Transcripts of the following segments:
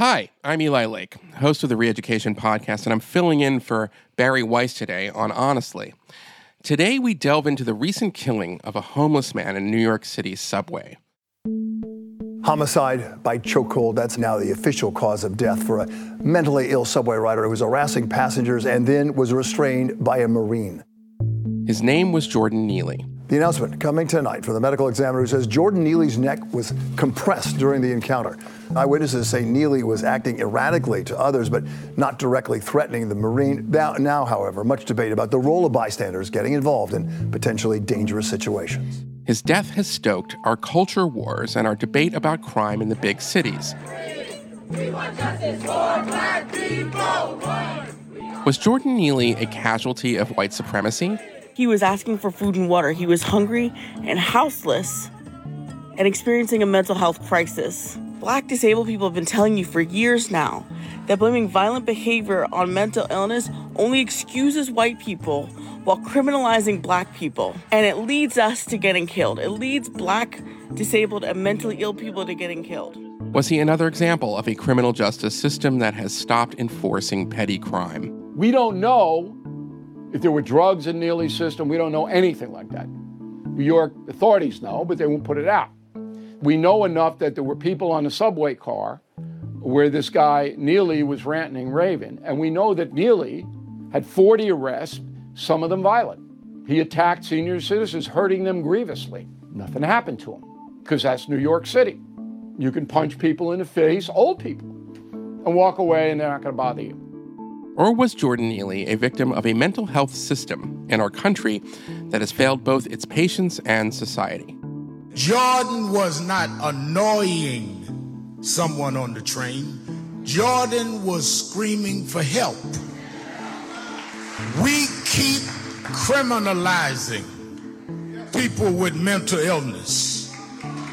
Hi, I'm Eli Lake, host of the Reeducation Podcast, and I'm filling in for Bari Weiss today on Honestly. Today, we delve into the recent killing of a homeless man in New York City's subway. Homicide by chokehold. That's now the official cause of death for a mentally ill subway rider who was harassing passengers and then was restrained by a Marine. His name was Jordan Neely. The announcement coming tonight from the medical examiner who says Jordan Neely's neck was compressed during the encounter. Eyewitnesses say Neely was acting erratically to others, but not directly threatening the Marine. Now, now, however, much debate about the role of bystanders getting involved in potentially dangerous situations. His death has stoked our culture wars and our debate about crime in the big cities. Was Jordan Neely a casualty of white supremacy? He was asking for food and water. He was hungry and houseless and experiencing a mental health crisis. Black disabled people have been telling you for years now that blaming violent behavior on mental illness only excuses white people while criminalizing black people. And it leads us to getting killed. It leads black, disabled, and mentally ill people to getting killed. Was he another example of a criminal justice system that has stopped enforcing petty crime? We don't know if there were drugs in Neely's system, we don't know anything like that. New York authorities know, but they won't put it out. We know enough that there were people on the subway car where this guy, Neely, was ranting and raving. And we know that Neely had 40 arrests, some of them violent. He attacked senior citizens, hurting them grievously. Nothing happened to him because that's New York City. You can punch people in the face, old people, and walk away, and they're not going to bother you. Or was Jordan Neely a victim of a mental health system in our country that has failed both its patients and society? Jordan was not annoying someone on the train. Jordan was screaming for help. We keep criminalizing people with mental illness.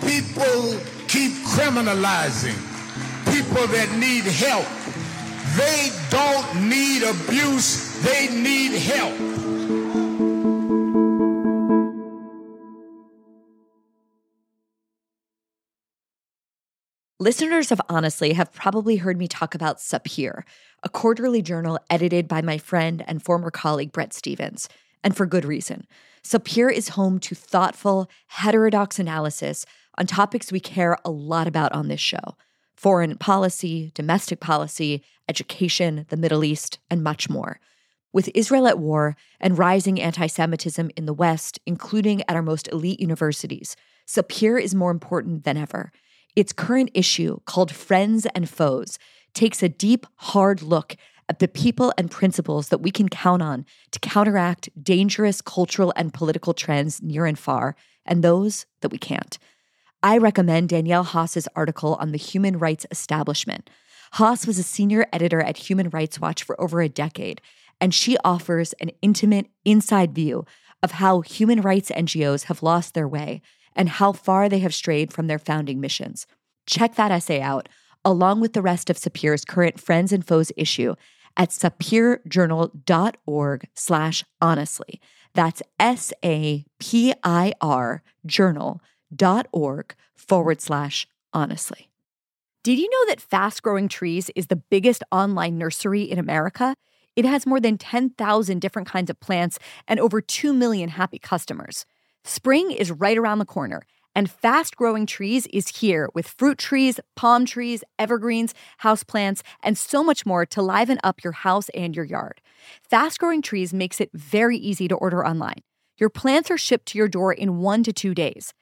People keep criminalizing people that need help. They don't need abuse, they need help. Listeners of Honestly have probably heard me talk about Sapir, a quarterly journal edited by my friend and former colleague Bret Stephens, and for good reason. Sapir is home to thoughtful, heterodox analysis on topics we care a lot about on this show foreign policy, domestic policy, education, the Middle East, and much more. With Israel at war and rising anti Semitism in the West, including at our most elite universities, Sapir is more important than ever. Its current issue, called Friends and Foes, takes a deep, hard look at the people and principles that we can count on to counteract dangerous cultural and political trends near and far, and those that we can't. I recommend Danielle Haas's article on the human rights establishment. Haas was a senior editor at Human Rights Watch for over a decade, and she offers an intimate, inside view of how human rights NGOs have lost their way and how far they have strayed from their founding missions. Check that essay out, along with the rest of Sapir's current Friends and Foes issue at sapirjournal.org slash honestly. That's S-A-P-I-R journal.org forward slash honestly. Did you know that Fast Growing Trees is the biggest online nursery in America? It has more than 10,000 different kinds of plants and over 2 million happy customers. Spring is right around the corner, and Fast Growing Trees is here with fruit trees, palm trees, evergreens, houseplants, and so much more to liven up your house and your yard. Fast Growing Trees makes it very easy to order online. Your plants are shipped to your door in one to two days.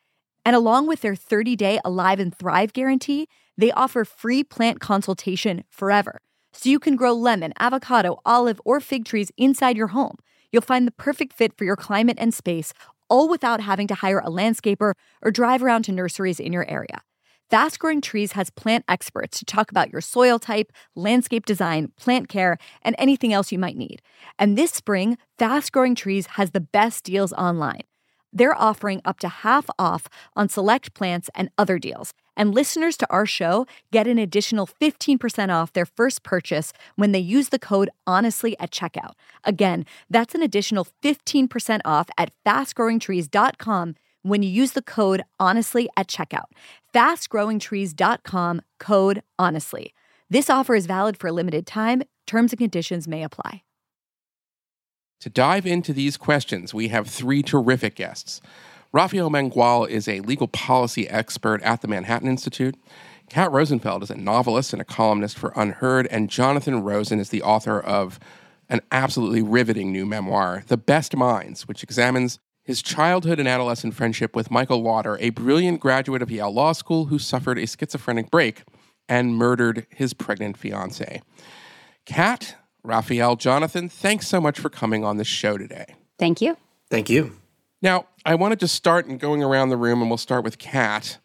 And along with their 30 day Alive and Thrive guarantee, they offer free plant consultation forever. So you can grow lemon, avocado, olive, or fig trees inside your home. You'll find the perfect fit for your climate and space, all without having to hire a landscaper or drive around to nurseries in your area. Fast Growing Trees has plant experts to talk about your soil type, landscape design, plant care, and anything else you might need. And this spring, Fast Growing Trees has the best deals online. They're offering up to half off on select plants and other deals. And listeners to our show get an additional 15% off their first purchase when they use the code honestly at checkout. Again, that's an additional 15% off at fastgrowingtrees.com when you use the code honestly at checkout. Fastgrowingtrees.com code honestly. This offer is valid for a limited time. Terms and conditions may apply. To dive into these questions, we have three terrific guests. Rafael Mangual is a legal policy expert at the Manhattan Institute. Kat Rosenfield is a novelist and a columnist for Unherd, and Jonathan Rosen is the author of an absolutely riveting new memoir, The Best Minds, which examines his childhood and adolescent friendship with Michael Lauder, a brilliant graduate of Yale Law School who suffered a schizophrenic break and murdered his pregnant fiancee. Kat, Rafael, Jonathan, thanks so much for coming on the show today. Thank you. Thank you. Now, I wanted to start and going around the room, and we'll start with Kat.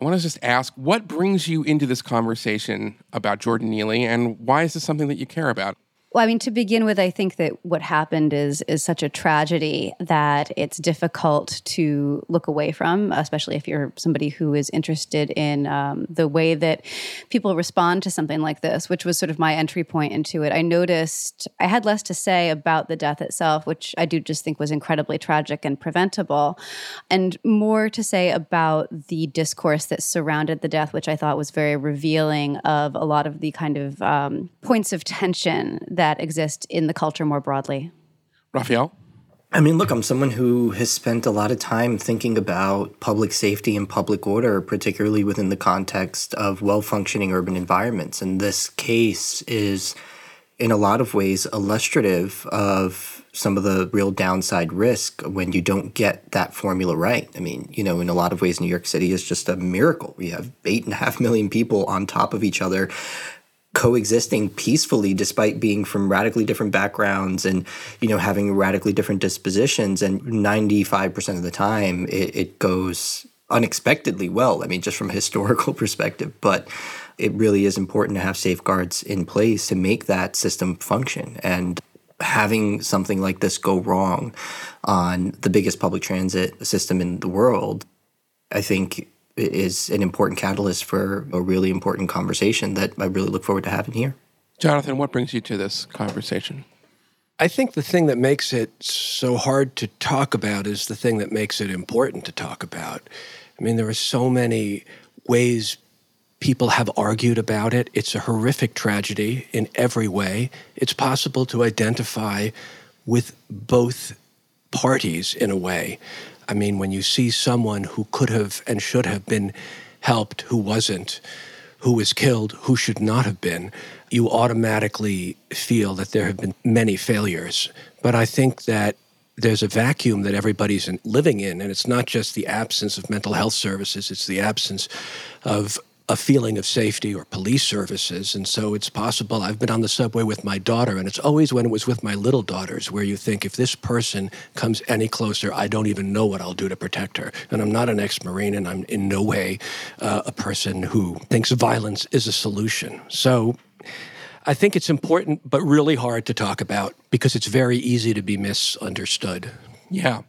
I want to just ask what brings you into this conversation about Jordan Neely, and why is this something that you care about? Well, I mean, to begin with, I think that what happened is is such a tragedy that it's difficult to look away from, especially if you're somebody who is interested in um, the way that people respond to something like this, which was sort of my entry point into it. I noticed I had less to say about the death itself, which I do just think was incredibly tragic and preventable, and more to say about the discourse that surrounded the death, which I thought was very revealing of a lot of the kind of um, points of tension that exist in the culture more broadly. Rafael? I mean, look, I'm someone who has spent a lot of time thinking about public safety and public order, particularly within the context of well functioning urban environments. And this case is, in a lot of ways, illustrative of some of the real downside risk when you don't get that formula right. I mean, you know, in a lot of ways, New York City is just a miracle. We have eight and a half million people on top of each other coexisting peacefully despite being from radically different backgrounds and you know having radically different dispositions. And 95% of the time it, it goes unexpectedly well. I mean just from a historical perspective but it really is important to have safeguards in place to make that system function. And having something like this go wrong on the biggest public transit system in the world i think is an important catalyst for a really important conversation that I really look forward to having here. Jonathan, what brings you to this conversation? I think the thing that makes it so hard to talk about is the thing that makes it important to talk about. I mean, there are so many ways people have argued about it. It's a horrific tragedy in every way. It's possible to identify with both parties in a way. I mean, when you see someone who could have and should have been helped, who wasn't, who was killed, who should not have been, you automatically feel that there have been many failures. But I think that there's a vacuum that everybody's living in, and it's not just the absence of mental health services, it's the absence of a feeling of safety or police services. And so it's possible. I've been on the subway with my daughter, and it's always when it was with my little daughters where you think if this person comes any closer, I don't even know what I'll do to protect her. And I'm not an ex Marine, and I'm in no way uh, a person who thinks violence is a solution. So I think it's important, but really hard to talk about because it's very easy to be misunderstood. Yeah.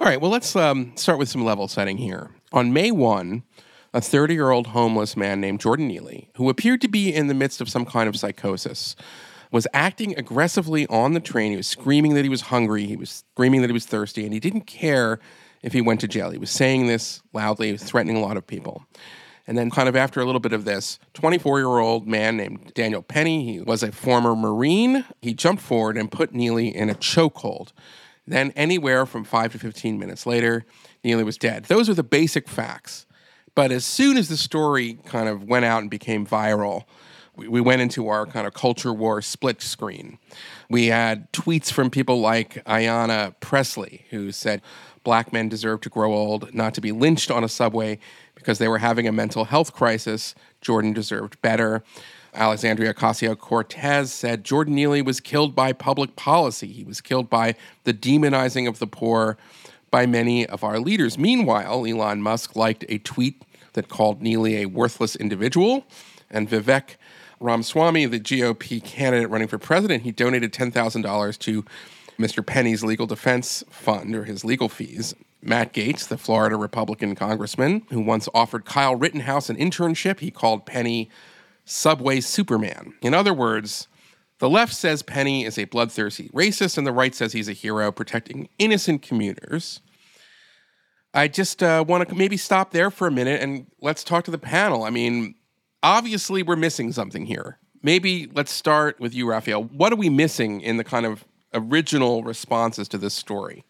All right. Well, let's um, start with some level setting here. On May 1, a 30 year old homeless man named Jordan Neely, who appeared to be in the midst of some kind of psychosis, was acting aggressively on the train. He was screaming that he was hungry, he was screaming that he was thirsty, and he didn't care if he went to jail. He was saying this loudly, he was threatening a lot of people. And then, kind of after a little bit of this, 24 year old man named Daniel Penny, he was a former Marine. He jumped forward and put Neely in a chokehold. Then, anywhere from five to 15 minutes later, Neely was dead. Those are the basic facts. But as soon as the story kind of went out and became viral, we, we went into our kind of culture war split screen. We had tweets from people like Ayanna Pressley, who said, Black men deserve to grow old, not to be lynched on a subway because they were having a mental health crisis. Jordan deserved better. Alexandria Ocasio Cortez said Jordan Neely was killed by public policy. He was killed by the demonizing of the poor by many of our leaders. Meanwhile, Elon Musk liked a tweet that called Neely a worthless individual. And Vivek Ramaswamy, the GOP candidate running for president, he donated $10,000 to Mr. Penny's legal defense fund or his legal fees. Matt Gaetz, the Florida Republican congressman, who once offered Kyle Rittenhouse an internship, he called Penny Subway Superman. In other words, the left says Penny is a bloodthirsty racist, and the right says he's a hero protecting innocent commuters. I just uh, want to maybe stop there for a minute and let's talk to the panel. I mean, obviously we're missing something here. Maybe let's start with you, Rafael. What are we missing in the kind of original responses to this story?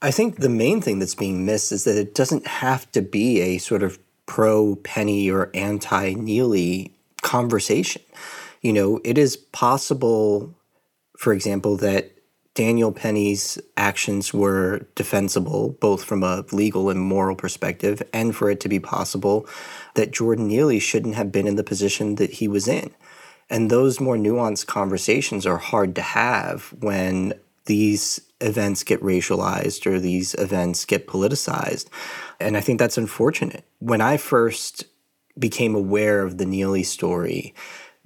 I think the main thing that's being missed is that it doesn't have to be a sort of pro Penny or anti Neely conversation. You know, it is possible, for example, that Daniel Penny's actions were defensible, both from a legal and moral perspective, and for it to be possible that Jordan Neely shouldn't have been in the position that he was in. And those more nuanced conversations are hard to have when these events get racialized or these events get politicized. And I think that's unfortunate. When I first became aware of the Neely story,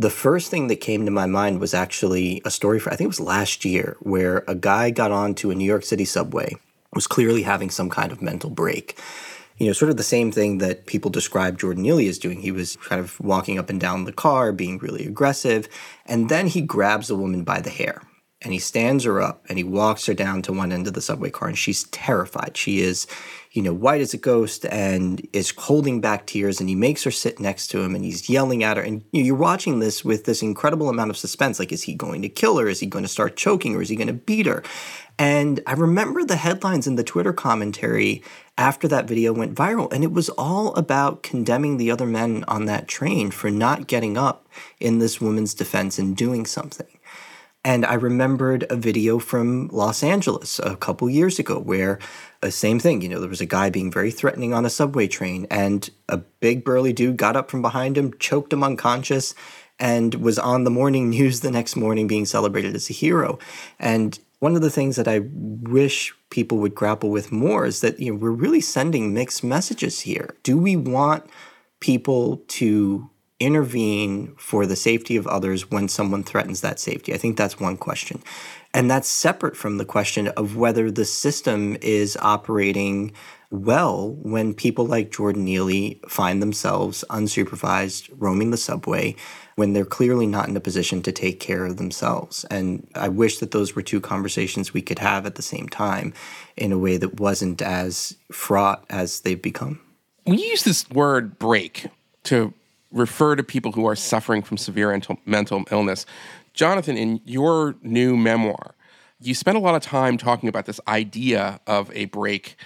the first thing that came to my mind was actually a story for, I think it was last year, where a guy got onto a New York City subway, was clearly having some kind of mental break. You know, sort of the same thing that people describe Jordan Neely as doing. He was kind of walking up and down the car, being really aggressive, and then he grabs a woman by the hair and he stands her up and he walks her down to one end of the subway car and she's terrified. She is you know white as a ghost and is holding back tears and he makes her sit next to him and he's yelling at her. And you're watching this with this incredible amount of suspense like is he going to kill her? Is he going to start choking or is he going to beat her? And i remember the headlines in the twitter commentary after that video went viral and it was all about condemning the other men on that train for not getting up in this woman's defense and doing something and I remembered a video from Los Angeles a couple years ago where the uh, same thing, you know, there was a guy being very threatening on a subway train, and a big burly dude got up from behind him, choked him unconscious, and was on the morning news the next morning being celebrated as a hero. And one of the things that I wish people would grapple with more is that you know we're really sending mixed messages here. Do we want people to intervene for the safety of others when someone threatens that safety? I think that's one question. And that's separate from the question of whether the system is operating well when people like Jordan Neely find themselves unsupervised roaming the subway when they're clearly not in a position to take care of themselves. And I wish that those were two conversations we could have at the same time in a way that wasn't as fraught as they've become. We use this word break to refer to people who are suffering from severe mental illness. Jonathan, in your new memoir, you spent a lot of time talking about this idea of a break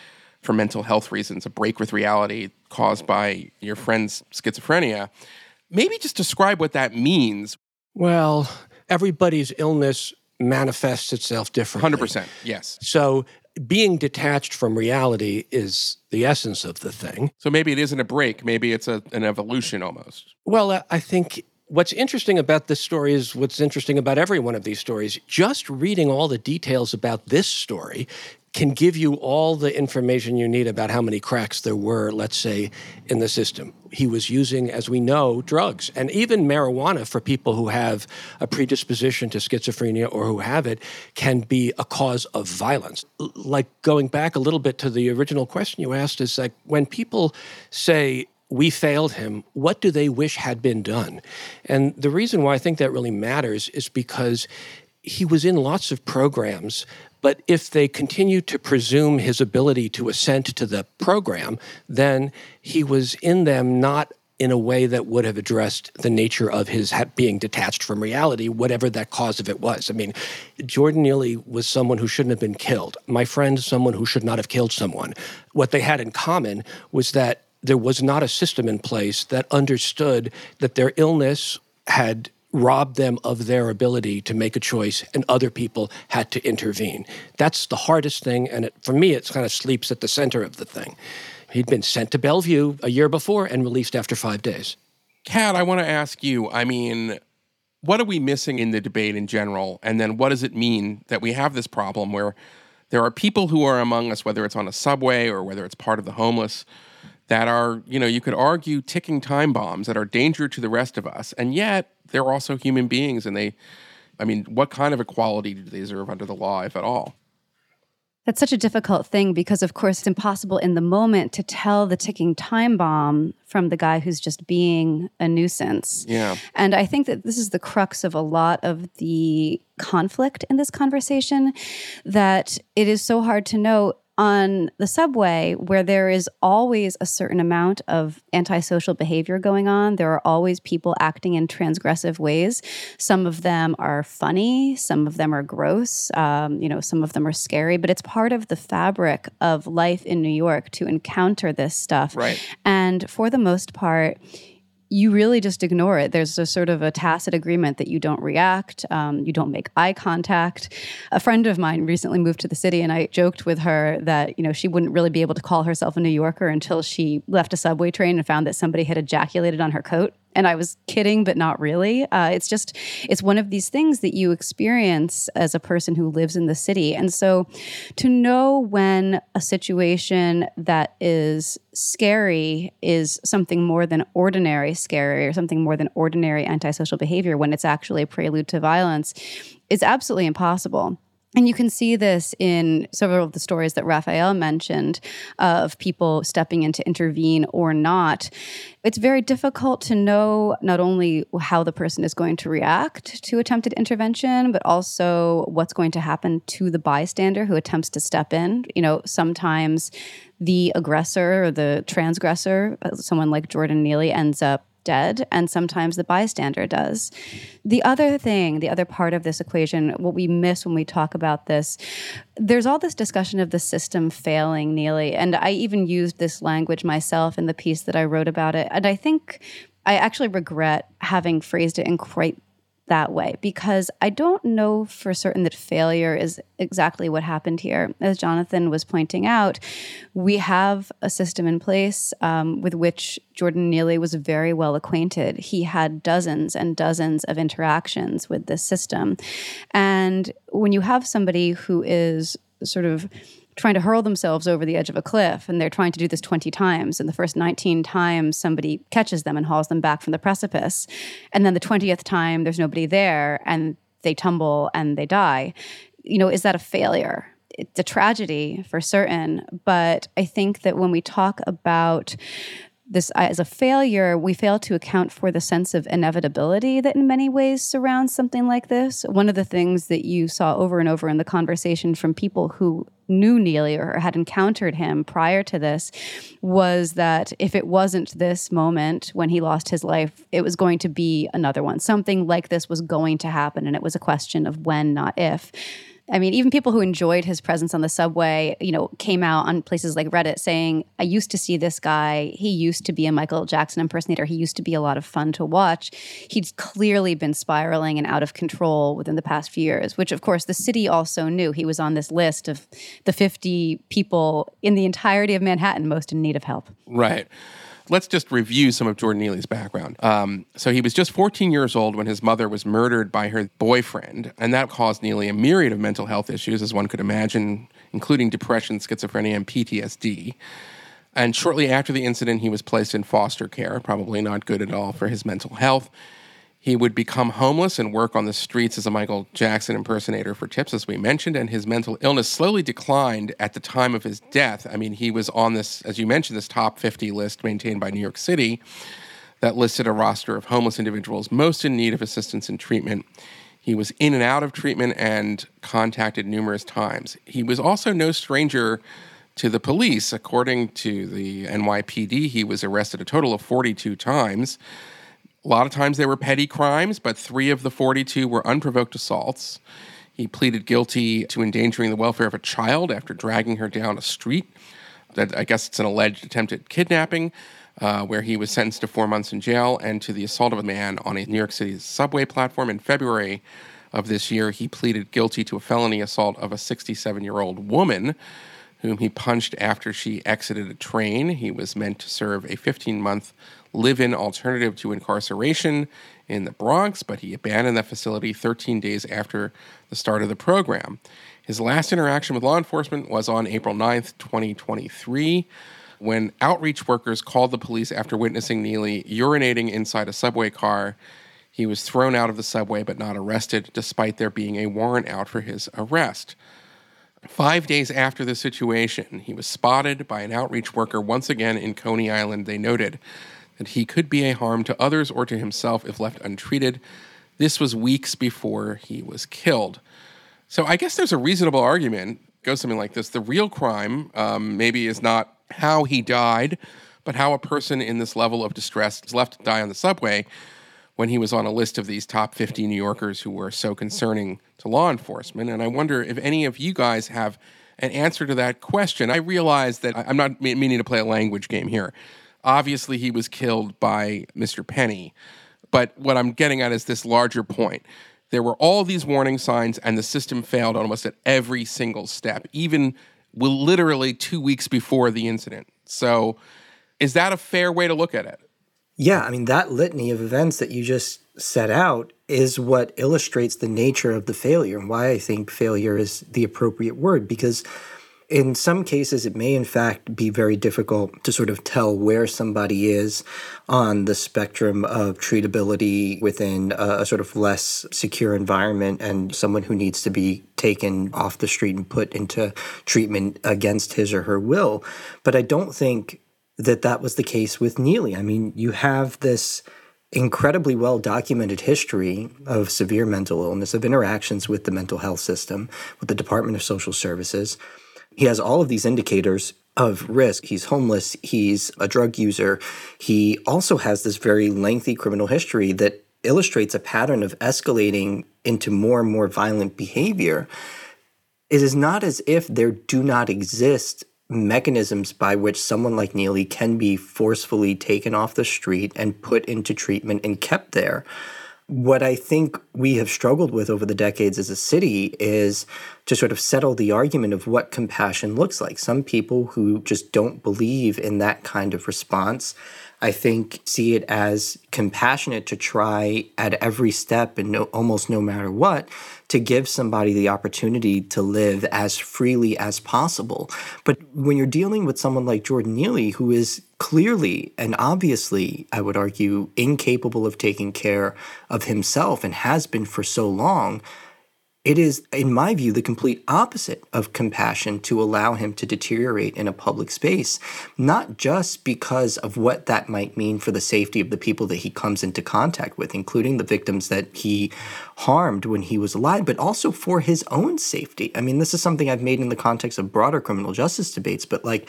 for mental health reasons, a break with reality caused by your friend's schizophrenia. Maybe just describe what that means. Well, everybody's illness manifests itself differently. 100%, yes. So being detached from reality is the essence of the thing. So maybe it isn't a break, maybe it's a, an evolution almost. Well, uh, I think what's interesting about this story is what's interesting about every one of these stories. Just reading all the details about this story can give you all the information you need about how many cracks there were, let's say, in the system. He was using, as we know, drugs and even marijuana for people who have a predisposition to schizophrenia or who have it can be a cause of violence. Like going back a little bit to the original question you asked, is like when people say, we failed him. What do they wish had been done? And the reason why I think that really matters is because he was in lots of programs but if they continue to presume his ability to assent to the program, then he was in them not in a way that would have addressed the nature of his being detached from reality, whatever that cause of it was. I mean, Jordan Neely was someone who shouldn't have been killed. My friend, someone who should not have killed someone. What they had in common was that there was not a system in place that understood that their illness had robbed them of their ability to make a choice and other people had to intervene. That's the hardest thing. And it, for me, it kind of sleeps at the center of the thing. He'd been sent to Bellevue a year before and released after five days. Kat, I want to ask you I mean, what are we missing in the debate in general? And then what does it mean that we have this problem where there are people who are among us, whether it's on a subway or whether it's part of the homeless, that are, you know, you could argue ticking time bombs that are danger to the rest of us. And yet they're also human beings and they I mean, what kind of equality do they deserve under the law, if at all? That's such a difficult thing because, of course, it's impossible in the moment to tell the ticking time bomb from the guy who's just being a nuisance. Yeah. And I think that this is the crux of a lot of the conflict in this conversation that it is so hard to know on the subway where there is always a certain amount of antisocial behavior going on. There are always people acting in transgressive ways. Some of them are funny, some of them are gross, um, you know, some of them are scary, but it's part of the fabric of life in New York to encounter this stuff. Right. And for the most part, you really just ignore it. There's a sort of a tacit agreement that you don't react, um, you don't make eye contact. A friend of mine recently moved to the city, and I joked with her that you know she wouldn't really be able to call herself a New Yorker until she left a subway train and found that somebody had ejaculated on her coat and I was kidding, but not really. Uh, it's just, it's one of these things that you experience as a person who lives in the city. And so to know when a situation that is scary is something more than ordinary scary or something more than ordinary antisocial behavior, when it's actually a prelude to violence, is absolutely impossible. And you can see this in several of the stories that Rafael mentioned of people stepping in to intervene or not. It's very difficult to know not only how the person is going to react to attempted intervention, but also what's going to happen to the bystander who attempts to step in. You know, sometimes the aggressor or the transgressor, uh, someone like Jordan Neely, ends up dead, and sometimes the bystander does. The other thing, the other part of this equation, what we miss when we talk about this, there's all this discussion of the system failing, Neely. And I even used this language myself in the piece that I wrote about it. And I think I actually regret having phrased it in quite that way because I don't know for certain that failure is exactly what happened here. As Jonathan was pointing out, we have a system in place um, with which Jordan Neely was very well acquainted. He had dozens and dozens of interactions with this system. And when you have somebody who is sort of trying to hurl themselves over the edge of a cliff and they're trying to do this 20 times and the first 19 times somebody catches them and hauls them back from the precipice and then the 20th time there's nobody there and they tumble and they die. You know is that a failure? It's a tragedy for certain but i think that when we talk about this as a failure, we fail to account for the sense of inevitability that in many ways surrounds something like this. One of the things that you saw over and over in the conversation from people who knew Neely or had encountered him prior to this was that if it wasn't this moment when he lost his life, it was going to be another one. Something like this was going to happen, and it was a question of when, not if. I mean, even people who enjoyed his presence on the subway, you know, came out on places like Reddit saying, I used to see this guy. He used to be a Michael Jackson impersonator. He used to be a lot of fun to watch. He's clearly been spiraling and out of control within the past few years, which, of course, the city also knew. He was on this list of the 50 people in the entirety of Manhattan most in need of help. Right. Let's just review some of Jordan Neely's background. Um, so he was just 14 years old when his mother was murdered by her boyfriend, and that caused Neely a myriad of mental health issues, as one could imagine, including depression, schizophrenia, and PTSD. And shortly after the incident, he was placed in foster care, probably not good at all for his mental health. He would become homeless and work on the streets as a Michael Jackson impersonator for tips, as we mentioned, and his mental illness slowly declined at the time of his death. I mean, he was on this, as you mentioned, this top 50 list maintained by New York City that listed a roster of homeless individuals most in need of assistance and treatment. He was in and out of treatment and contacted numerous times. He was also no stranger to the police. According to the NYPD, he was arrested a total of 42 times. A lot of times they were petty crimes, but three of the 42 were unprovoked assaults. He pleaded guilty to endangering the welfare of a child after dragging her down a street. That I guess it's an alleged attempted kidnapping, uh, where he was sentenced to four months in jail, and to the assault of a man on a New York City subway platform in February of this year. He pleaded guilty to a felony assault of a 67 year old woman whom he punched after she exited a train. He was meant to serve a 15 month live in alternative to incarceration in the Bronx, but he abandoned that facility 13 days after the start of the program. His last interaction with law enforcement was on April 9th, 2023, when outreach workers called the police after witnessing Neely urinating inside a subway car. He was thrown out of the subway but not arrested, despite there being a warrant out for his arrest. Five days after the situation, he was spotted by an outreach worker once again in Coney Island. They noted that he could be a harm to others or to himself if left untreated. This was weeks before he was killed. So I guess there's a reasonable argument goes something like this The real crime um, maybe is not how he died, but how a person in this level of distress is left to die on the subway when he was on a list of these top 50 New Yorkers who were so concerning to law enforcement. And I wonder if any of you guys have an answer to that question. I realize that I'm not meaning to play a language game here. Obviously, he was killed by Mr. Penny. But what I'm getting at is this larger point. There were all these warning signs, and the system failed almost at every single step, even literally two weeks before the incident. So, is that a fair way to look at it? Yeah, I mean, that litany of events that you just set out is what illustrates the nature of the failure and why I think failure is the appropriate word because in some cases it may in fact be very difficult to sort of tell where somebody is on the spectrum of treatability within a, a, sort of less secure environment and someone who needs to be taken off the street and put into treatment against his or her will but i don't think that that was the case with Neely. I mean, you have this incredibly well documented history of severe mental illness, of interactions with the mental health system, with the Department of Social Services. He has all of these indicators of risk. He's homeless, he's a drug user. He also has this very lengthy criminal history that illustrates a pattern of escalating into more and more violent behavior. It is not as if there do not exist mechanisms by which someone like Neely can be forcefully taken off the street and put into treatment and kept there. What I think we have struggled with over the decades as a city is to sort of settle the argument of what compassion looks like. Some people who just don't believe in that kind of response I think, see it as compassionate to try at every step and no, almost no matter what to give somebody the opportunity to live as freely as possible. But when you're dealing with someone like Jordan Neely, who is clearly and obviously, I would argue, incapable of taking care of himself and has been for so long, it is, in my view, the complete opposite of compassion to allow him to deteriorate in a public space, not just because of what that might mean for the safety of the people that he comes into contact with, including the victims that he harmed when he was alive, but also for his own safety. I mean, this is something I've made in the context of broader criminal justice debates, but like,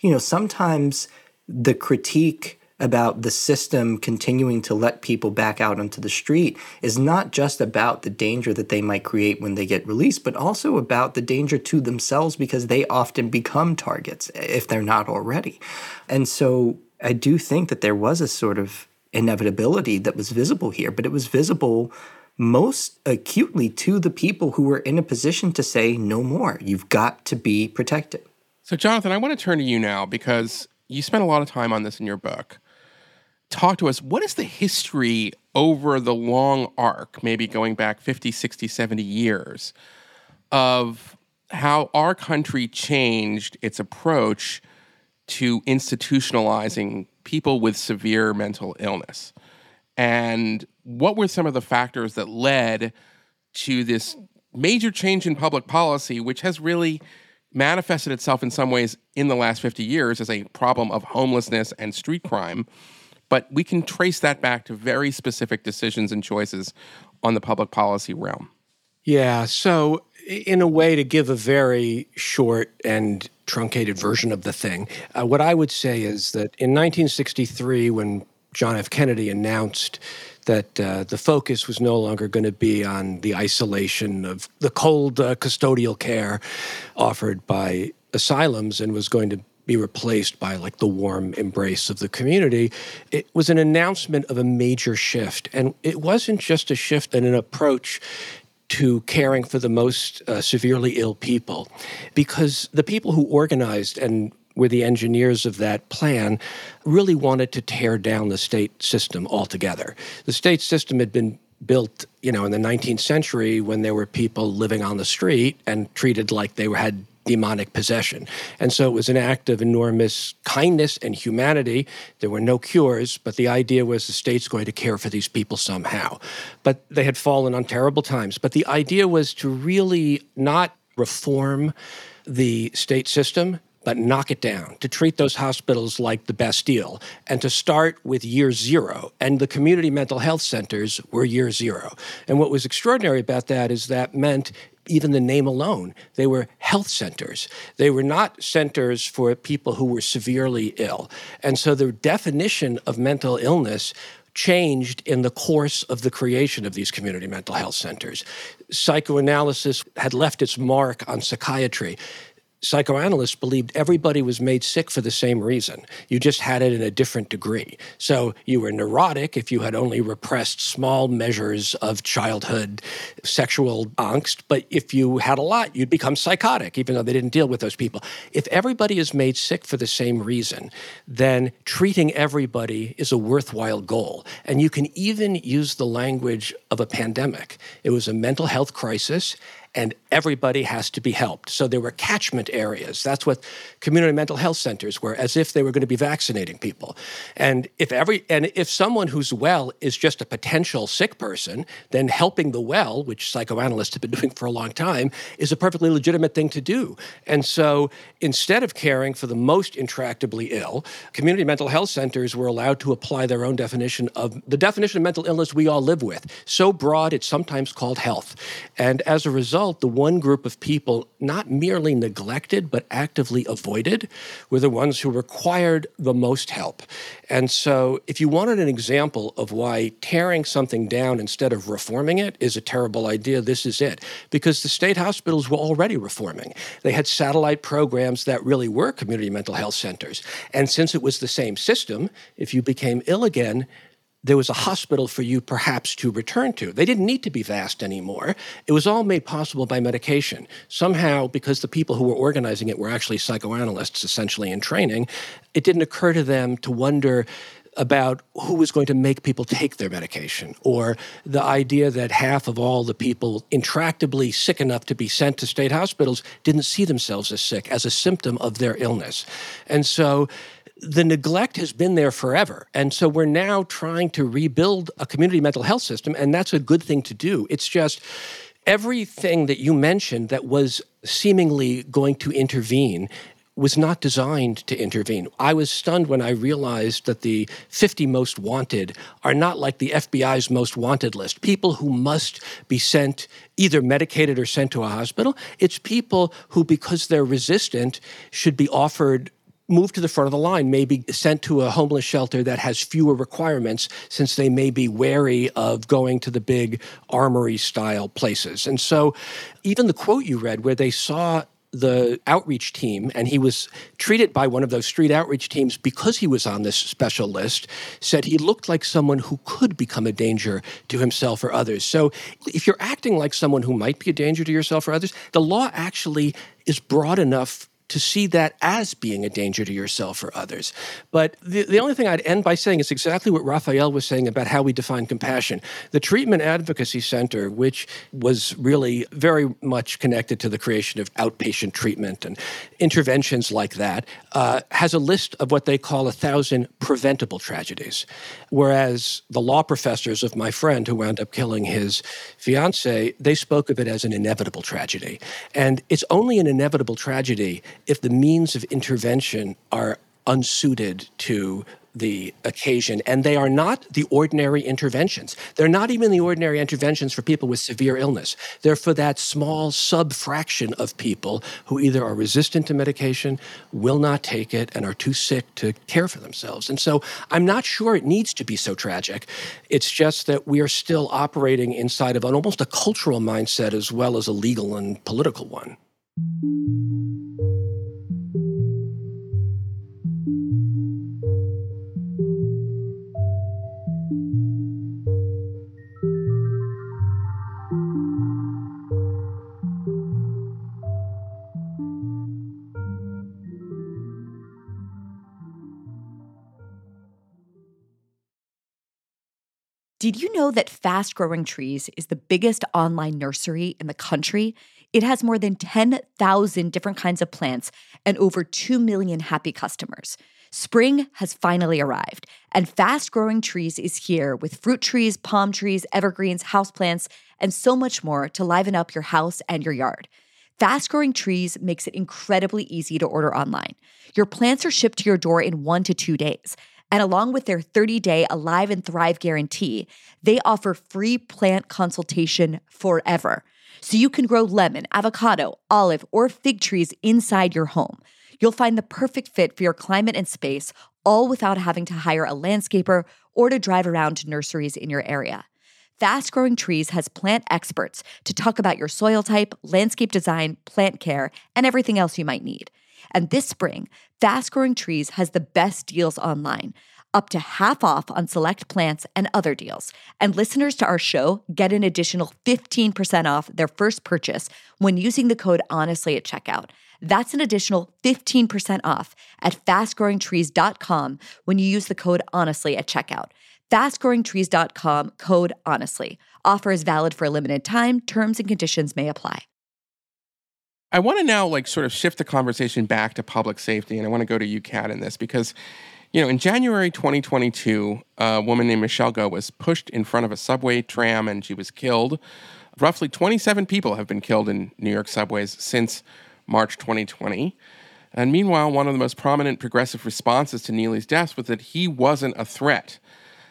you know, sometimes the critique about the system continuing to let people back out onto the street is not just about the danger that they might create when they get released, but also about the danger to themselves because they often become targets if they're not already. And so I do think that there was a sort of inevitability that was visible here, but it was visible most acutely to the people who were in a position to say no more. You've got to be protected. So, Jonathan, I want to turn to you now because you spent a lot of time on this in your book talk to us what is the history over the long arc, maybe going back 50, 60, 70 years, of how our country changed its approach to institutionalizing people with severe mental illness? And what were some of the factors that led to this major change in public policy, which has really manifested itself in some ways in the last 50 years as a problem of homelessness and street crime? But we can trace that back to very specific decisions and choices on the public policy realm. Yeah. So, in a way, to give a very short and truncated version of the thing, uh, what I would say is that in 1963, when John F. Kennedy announced that uh, the focus was no longer going to be on the isolation of the cold uh, custodial care offered by asylums and was going to be replaced by like the warm embrace of the community. It was an announcement of a major shift. And it wasn't just a shift in an approach to caring for the most uh, severely ill people, because the people who organized and were the engineers of that plan really wanted to tear down the state system altogether. The state system had been built, you know, in the 19th century when there were people living on the street and treated like they had demonic possession. And so it was an act of enormous kindness and humanity. There were no cures, but the idea was the state's going to care for these people somehow. But they had fallen on terrible times. But the idea was to really not reform the state system, but knock it down, to treat those hospitals like the Bastille, and to start with year zero. And the community mental health centers were year zero. And what was extraordinary about that is that meant even the name alone. They were health centers. They were not centers for people who were severely ill. And so the definition of mental illness changed in the course of the creation of these community mental health centers. Psychoanalysis had left its mark on psychiatry psychoanalysts believed everybody was made sick for the same reason. You just had it in a different degree. So you were neurotic if you had only repressed small measures of childhood sexual angst, but if you had a lot, you'd become psychotic, even though they didn't deal with those people. If everybody is made sick for the same reason, then treating everybody is a worthwhile goal. And you can even use the language of a pandemic. It was a mental health crisis and everybody has to be helped. So there were catchment areas. That's what community mental health centers were, as if they were going to be vaccinating people. And if every and if someone who's well is just a potential sick person, then helping the well, which psychoanalysts have been doing for a long time, is a perfectly legitimate thing to do. And so instead of caring for the most intractably ill, community mental health centers were allowed to apply their own definition of the definition of mental illness we all live with. So broad it's sometimes called health. And as a result, the one group of people not merely neglected, but actively avoided were the ones who required the most help. And so, if you wanted an example of why tearing something down instead of reforming it is a terrible idea, this is it. Because the state hospitals were already reforming. They had satellite programs that really were community mental health centers. And since it was the same system, if you became ill again, there was a hospital for you perhaps to return to. They didn't need to be vast anymore. It was all made possible by medication. Somehow, because the people who were organizing it were actually psychoanalysts, essentially in training, it didn't occur to them to wonder about who was going to make people take their medication, or the idea that half of all the people intractably sick enough to be sent to state hospitals didn't see themselves as sick, as a symptom of their illness. And so the neglect has been there forever. And so we're now trying to rebuild a community mental health system, and that's a good thing to do. It's just everything that you mentioned that was seemingly going to intervene was not designed to intervene. I was stunned when I realized that the 50 most wanted are not like the FBI's most wanted list, people who must be sent either medicated or sent to a hospital. It's people who, because they're resistant, should be offered move to the front of the line, maybe sent to a homeless shelter that has fewer requirements since they may be wary of going to the big armory style places. And so, even the quote you read, where they saw the outreach team, and he was treated by one of those street outreach teams because he was on this special list, said he looked like someone who could become a danger to himself or others. So if you're acting like someone who might be a danger to yourself or others, the law actually is broad enough to see that as being a danger to yourself or others. But the, the only thing I'd end by saying is exactly what Rafael was saying about how we define compassion. The Treatment Advocacy Center, which was really very much connected to the creation of outpatient treatment and interventions like that, uh, has a list of what they call a thousand preventable tragedies. Whereas the law professors of my friend who wound up killing his fiance, they spoke of it as an inevitable tragedy. And it's only an inevitable tragedy if the means of intervention are unsuited to the occasion, and they are not the ordinary interventions. They're not even the ordinary interventions for people with severe illness. They're for that small subfraction of people who either are resistant to medication, will not take it, and are too sick to care for themselves. And so I'm not sure it needs to be so tragic. It's just that we are still operating inside of an almost a cultural mindset as well as a legal and political one. Did you know that Fast Growing Trees is the biggest online nursery in the country? It has more than 10,000 different kinds of plants and over 2 million happy customers. Spring has finally arrived, and Fast Growing Trees is here with fruit trees, palm trees, evergreens, houseplants, and so much more to liven up your house and your yard. Fast Growing Trees makes it incredibly easy to order online. Your plants are shipped to your door in one to two days. And along with their 30 day Alive and Thrive guarantee, they offer free plant consultation forever. So you can grow lemon, avocado, olive, or fig trees inside your home. You'll find the perfect fit for your climate and space, all without having to hire a landscaper or to drive around to nurseries in your area. Fast Growing Trees has plant experts to talk about your soil type, landscape design, plant care, and everything else you might need. And this spring, Fast Growing Trees has the best deals online, up to half off on select plants and other deals. And listeners to our show get an additional 15% off their first purchase when using the code HONESTLY at checkout. That's an additional 15% off at fastgrowingtrees.com when you use the code HONESTLY at checkout. FastGrowingTrees.com code honestly. Offer is valid for a limited time. Terms and conditions may apply. I want to now like sort of shift the conversation back to public safety, and I want to go to you, Kat, in this because, you know, in January 2022, a woman named Michelle Go was pushed in front of a subway tram and she was killed. Roughly 27 people have been killed in New York subways since March 2020. And meanwhile, one of the most prominent progressive responses to Neely's death was that he wasn't a threat.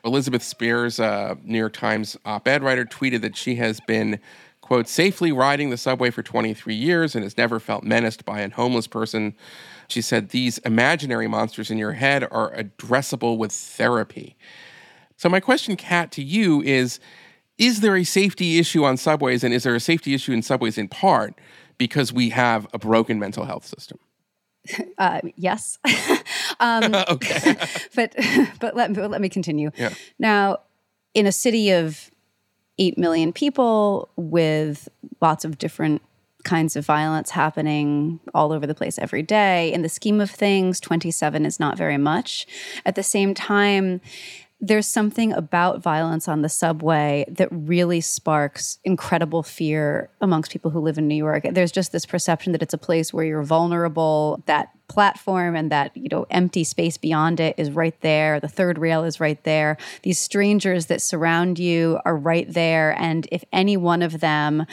Elizabeth Spiers, a New York Times op ed writer, tweeted that she has been, quote, safely riding the subway for 23 years and has never felt menaced by a homeless person. She said, These imaginary monsters in your head are addressable with therapy. So, my question, Kat, to you is Is there a safety issue on subways, and is there a safety issue in subways in part because we have a broken mental health system? Uh, yes. um, okay. but but let, but let me continue. Yeah. Now, in a city of 8 million people with lots of different kinds of violence happening all over the place every day, in the scheme of things, 27 is not very much. At the same time, there's something about violence on the subway that really sparks incredible fear amongst people who live in New York. There's just this perception that it's a place where you're vulnerable, that platform and that you know empty space beyond it is right there the third rail is right there these strangers that surround you are right there and if any one of them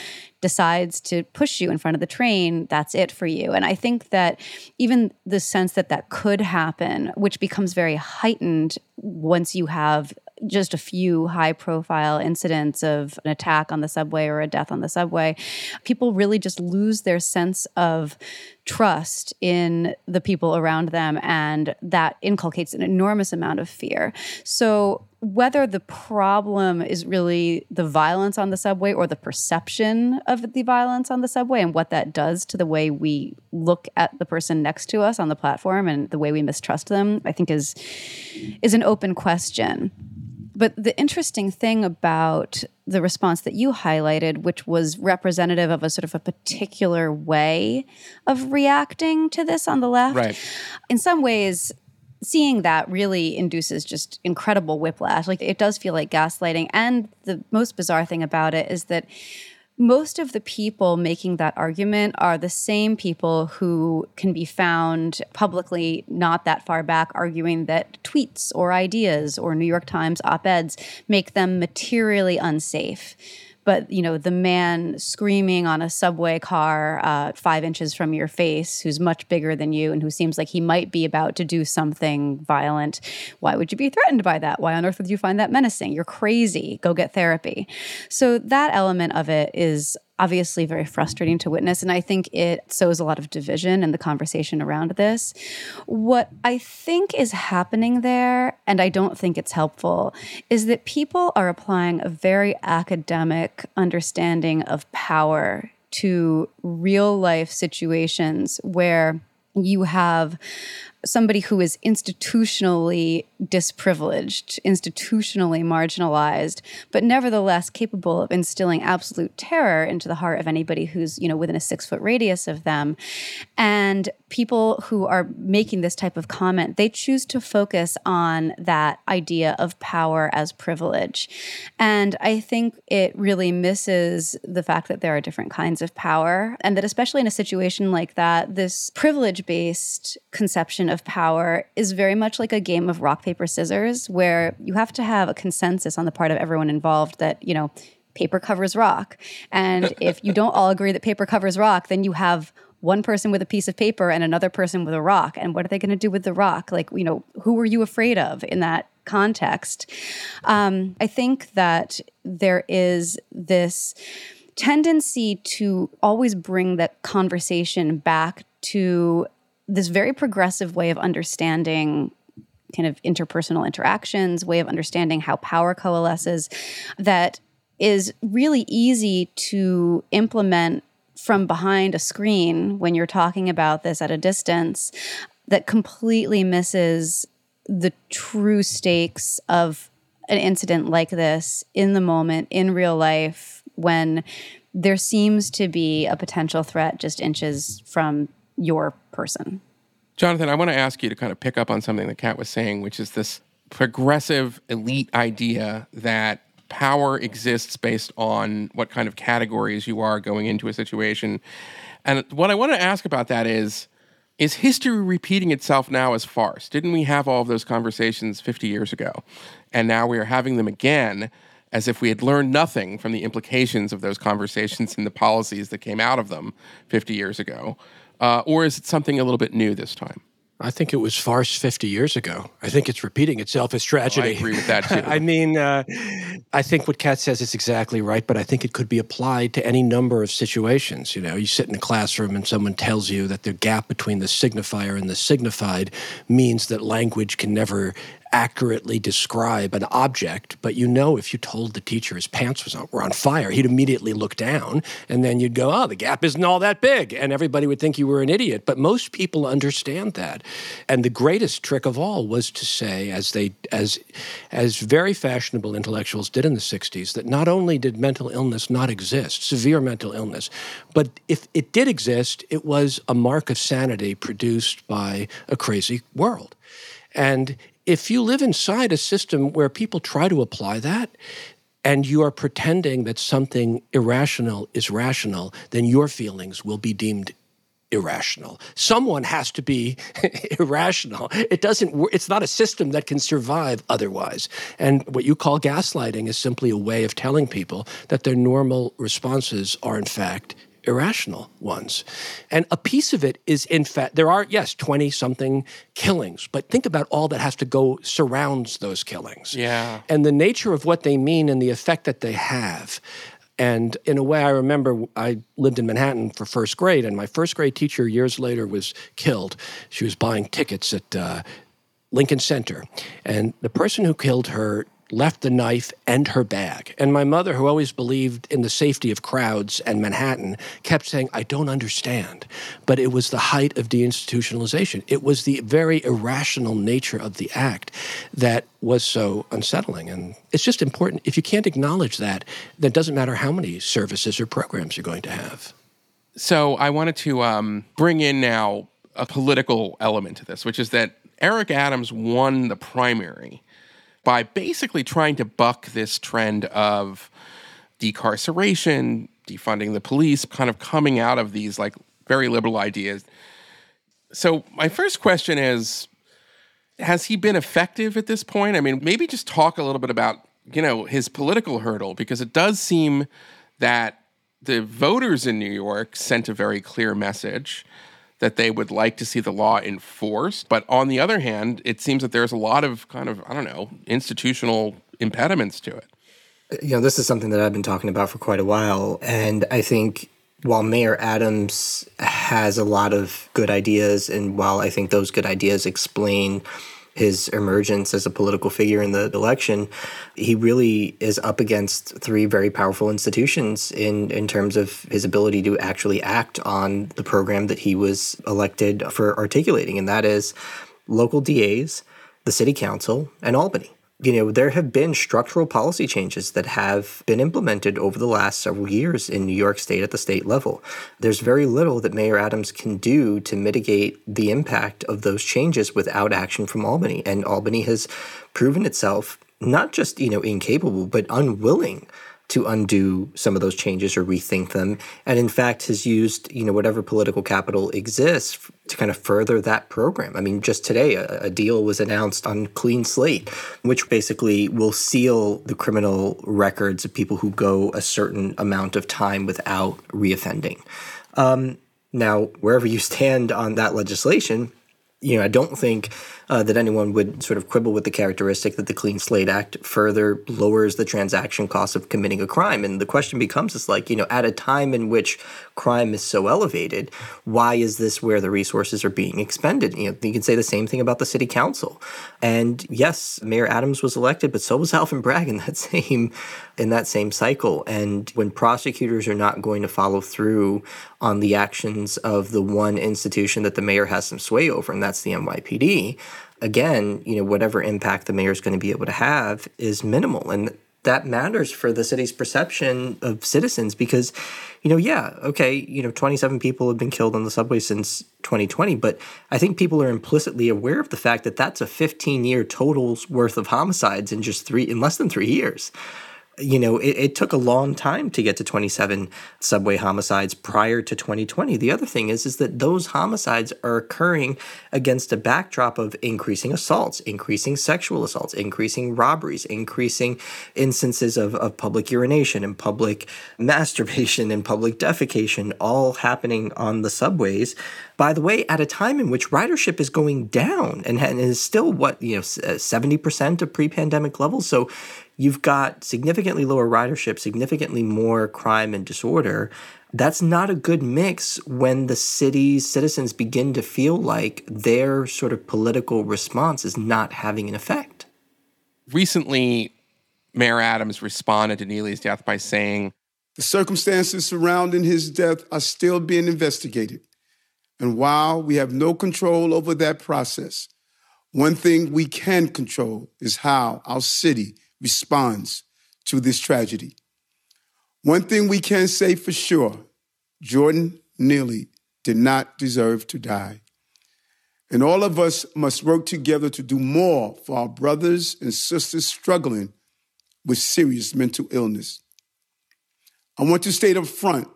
decides to push you in front of the train that's it for you and i think that even the sense that that could happen which becomes very heightened once you have just a few high profile incidents of an attack on the subway or a death on the subway, people really just lose their sense of trust in the people around them. And that inculcates an enormous amount of fear. So, whether the problem is really the violence on the subway or the perception of the violence on the subway and what that does to the way we look at the person next to us on the platform and the way we mistrust them, I think is is an open question. But the interesting thing about the response that you highlighted, which was representative of a sort of a particular way of reacting to this on the left, Right. in some ways, seeing that really induces just incredible whiplash. Like it does feel like gaslighting. And the most bizarre thing about it is that most of the people making that argument are the same people who can be found publicly not that far back arguing that tweets or ideas or New York Times op eds make them materially unsafe. But you know the man screaming on a subway car uh, five inches from your face, who's much bigger than you and who seems like he might be about to do something violent. Why would you be threatened by that? Why on earth would you find that menacing? You're crazy. Go get therapy. So that element of it is obviously very frustrating to witness. And I think it sows a lot of division in the conversation around this. What I think is happening there, and I don't think it's helpful, is that people are applying a very academic understanding of power to real life situations where you have somebody who is institutionally disprivileged, institutionally marginalized, but nevertheless capable of instilling absolute terror into the heart of anybody who's, you know, within a six foot radius of them. And people who are making this type of comment, they choose to focus on that idea of power as privilege. And I think it really misses the fact that there are different kinds of power, and that especially in a situation like that, this privilege based conception of power is very much like a game of rock, paper, scissors, where you have to have a consensus on the part of everyone involved that, you know, paper covers rock. And if you don't all agree that paper covers rock, then you have one person with a piece of paper and another person with a rock. And what are they going to do with the rock? Like, you know, who were you afraid of in that context? Um, I think that there is this tendency to always bring that conversation back to this very progressive way of understanding kind of interpersonal interactions, way of understanding how power coalesces that is really easy to implement from behind a screen when you're talking about this at a distance that completely misses the true stakes of an incident like this in the moment in real life when there seems to be a potential threat just inches from your person. Jonathan, I want to ask you to kind of pick up on something that Kat was saying, which is this progressive elite idea that power exists based on what kind of categories you are going into a situation. And what I want to ask about that is is history repeating itself now as farce? Didn't we have all of those conversations 50 years ago? And now we are having them again as if we had learned nothing from the implications of those conversations and the policies that came out of them 50 years ago. Uh, or is it something a little bit new this time? I think it was farce 50 years ago. I think it's repeating itself as tragedy. Oh, I agree with that too. I mean, uh, I think what Kat says is exactly right, but I think it could be applied to any number of situations. You know, you sit in a classroom and someone tells you that the gap between the signifier and the signified means that language can never accurately describe an object, but you know if you told the teacher his pants was on, were on fire, he'd immediately look down, and then you'd go, "Oh, the gap isn't all that big," and everybody would think you were an idiot. But most people understand that, and the greatest trick of all was to say, as they as as very fashionable intellectuals did in the '60s, that not only did mental illness not exist, severe mental illness, but if it did exist, it was a mark of sanity produced by a crazy world. And if you live inside a system where people try to apply that, and you are pretending that something irrational is rational, then your feelings will be deemed irrational. Someone has to be irrational. It doesn't it's not a system that can survive otherwise. And what you call gaslighting is simply a way of telling people that their normal responses are in fact irrational ones. And a piece of it is, in fact, there are, yes, 20 something killings, but think about all that has to go surrounds those killings. Yeah. And the nature of what they mean and the effect that they have. And in a way, I remember I lived in Manhattan for first grade, and my first grade teacher years later was killed. She was buying tickets at uh, Lincoln Center. And the person who killed her left the knife and her bag. And my mother, who always believed in the safety of crowds and Manhattan, kept saying, I don't understand. But it was the height of deinstitutionalization. It was the very irrational nature of the act that was so unsettling. And it's just important. If you can't acknowledge that, then it doesn't matter how many services or programs you're going to have. So I wanted to um, bring in now a political element to this, which is that Eric Adams won the primary by basically trying to buck this trend of decarceration, defunding the police, kind of coming out of these like very liberal ideas. So, my first question is Has he been effective at this point? I mean, maybe just talk a little bit about, you know, his political hurdle, because it does seem that the voters in New York sent a very clear message that they would like to see the law enforced. But on the other hand, it seems that there's a lot of kind of, I don't know, institutional impediments to it. You know, this is something that I've been talking about for quite a while. And I think while Mayor Adams has a lot of good ideas, and while I think those good ideas explain his emergence as a political figure in the election, he really is up against three very powerful institutions in, in terms of his ability to actually act on the program that he was elected for articulating, and that is local DAs, the city council, and Albany you know, there have been structural policy changes that have been implemented over the last several years in New York State at the state level. There's very little that Mayor Adams can do to mitigate the impact of those changes without action from Albany. And Albany has proven itself not just, you know, incapable, but unwilling to undo some of those changes or rethink them. And in fact has used you know whatever political capital exists to kind of further that program. I mean just today a, a, deal was announced on clean slate which basically will seal the criminal records of people who go a certain amount of time without reoffending. Um, now wherever you stand on that legislation you know i don't think uh, that anyone would sort of quibble with the characteristic that the Clean Slate Act further lowers the transaction cost of committing a crime. And the question becomes is like, you know, at a time in which crime is so elevated, why is this where the resources are being expended? You know, you can say the same thing about the city council. And yes, Mayor Adams was elected, but so was Alvin Bragg in that same in that same cycle. And when prosecutors are not going to follow through on the actions of the one institution that the mayor has some sway over, and that's the NYPD, again, you know, whatever impact the mayor is going to be able to have is minimal. And that matters for the city's perception of citizens because, you know, yeah, okay, you know, 27 people have been killed on the subway since 2020, but I think people are implicitly aware of the fact that that's a 15 year total's worth of homicides in just three, in less than three years you know, it, it, took a long time to get to 27 subway homicides prior to 2020. The other thing is, is that those homicides are occurring against a backdrop of increasing assaults, increasing sexual assaults, increasing robberies, increasing instances of, of public urination and public masturbation and public defecation, all happening on the subways. By the way, at a time in which ridership is going down and, and is still what, you know, 70% uh, of pre pandemic levels. So you've got significantly lower ridership, significantly more crime and disorder. That's not a good mix when the city's citizens begin to feel like their sort of political response is not having an effect. Recently, Mayor Adams responded to Neely's death by saying, The circumstances surrounding his death are still being investigated. And while we have no control over that process, one thing we can control is how our city responds to this tragedy. One thing we can say for sure Jordan Neely did not deserve to die. And all of us must work together to do more for our brothers and sisters struggling with serious mental illness. I want to state up front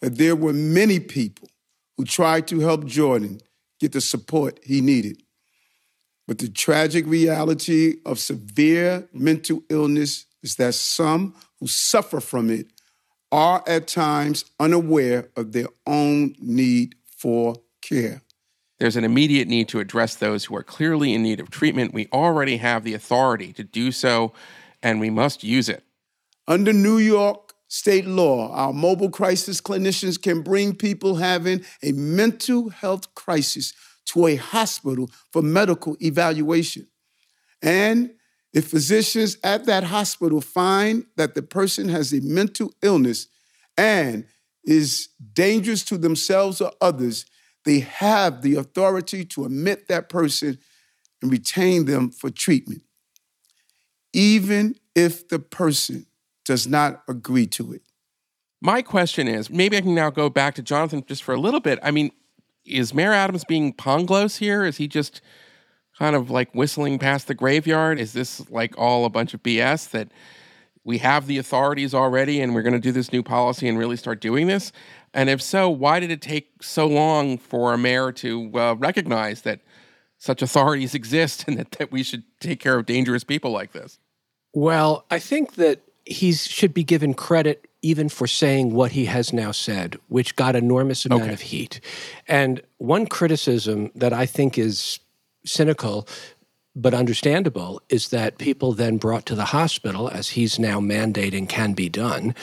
that there were many people who tried to help Jordan get the support he needed. But the tragic reality of severe mental illness is that some who suffer from it are at times unaware of their own need for care. There's an immediate need to address those who are clearly in need of treatment. We already have the authority to do so, and we must use it. Under New York state law, our mobile crisis clinicians can bring people having a mental health crisis to a hospital for medical evaluation. And if physicians at that hospital find that the person has a mental illness and is dangerous to themselves or others, they have the authority to admit that person and retain them for treatment, even if the person does not agree to it. My question is maybe I can now go back to Jonathan just for a little bit. I mean, is Mayor Adams being Pangloss here? Is he just kind of like whistling past the graveyard? Is this like all a bunch of BS that we have the authorities already and we're going to do this new policy and really start doing this? And if so, why did it take so long for a mayor to uh, recognize that such authorities exist and that, that we should take care of dangerous people like this? Well, I think that he should be given credit even for saying what he has now said, which got enormous amount okay. of heat. And one criticism that I think is cynical but understandable is that people then brought to the hospital, as he's now mandating can be done,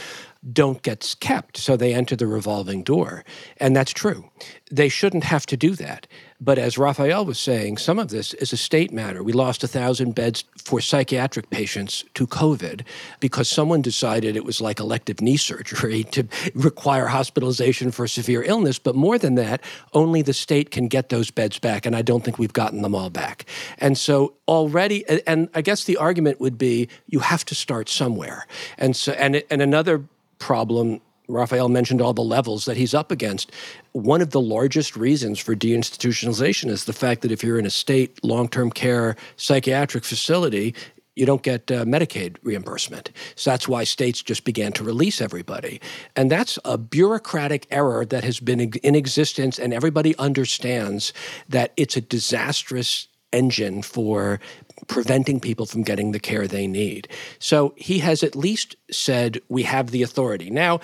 don't get kept. So they enter the revolving door. And that's true. They shouldn't have to do that. But as Rafael was saying, some of this is a state matter. We lost 1,000 beds for psychiatric patients to COVID because someone decided it was like elective knee surgery to require hospitalization for severe illness. But more than that, only the state can get those beds back. And I don't think we've gotten them all back. And so already, and I guess the argument would be you have to start somewhere. And so, and, and another problem Rafael mentioned all the levels that he's up against. One of the largest reasons for deinstitutionalization is the fact that if you're in a state long term care psychiatric facility, you don't get uh, Medicaid reimbursement. So that's why states just began to release everybody. And that's a bureaucratic error that has been in existence, and everybody understands that it's a disastrous engine for preventing people from getting the care they need. So he has at least said, We have the authority. Now,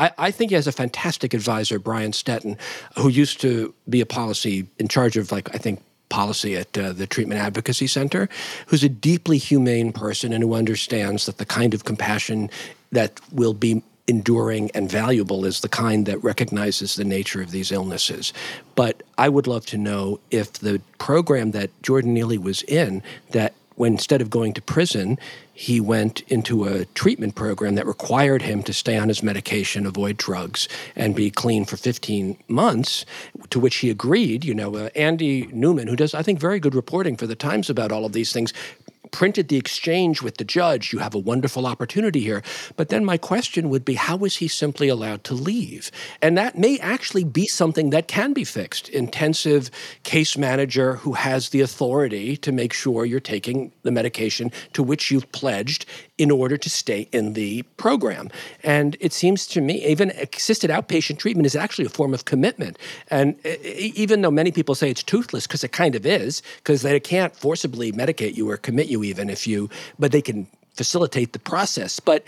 I, I, think he has a fantastic advisor, Brian Stettin, who used to be a policy in charge of, like, I think, policy at uh, the Treatment Advocacy Center, who's a deeply humane person and who understands that the kind of compassion that will be enduring and valuable is the kind that recognizes the nature of these illnesses. But I would love to know if the program that Jordan Neely was in, that when instead of going to prison, he went into a treatment program that required him to stay on his medication, avoid drugs, and be clean for 15 months, to which he agreed. You know, uh, Andy Newman, who does, I think, very good reporting for the Times about all of these things, printed the exchange with the judge. You have a wonderful opportunity here. But then my question would be how was he simply allowed to leave? And that may actually be something that can be fixed. Intensive case manager who has the authority to make sure you're taking the medication to which you've pledged in order to stay in the program. And it seems to me, even assisted outpatient treatment is actually a form of commitment. And even though many people say it's toothless, because it kind of is, because they can't forcibly medicate you or commit you even if you, but they can facilitate the process. But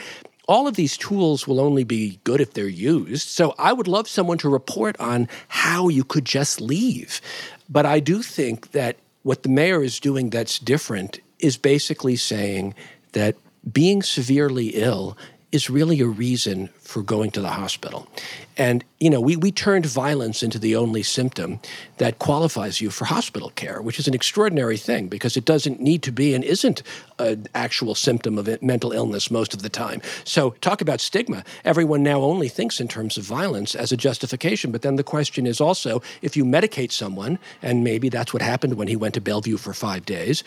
all of these tools will only be good if they're used. So I would love someone to report on how you could just leave. But I do think that what the mayor is doing that's different is basically saying that being severely ill is really a reason for going to the hospital. And, you know, we, we turned violence into the only symptom that qualifies you for hospital care, which is an extraordinary thing because it doesn't need to be and isn't an actual symptom of mental illness most of the time. So, talk about stigma. Everyone now only thinks in terms of violence as a justification. But then the question is also if you medicate someone, and maybe that's what happened when he went to Bellevue for five days,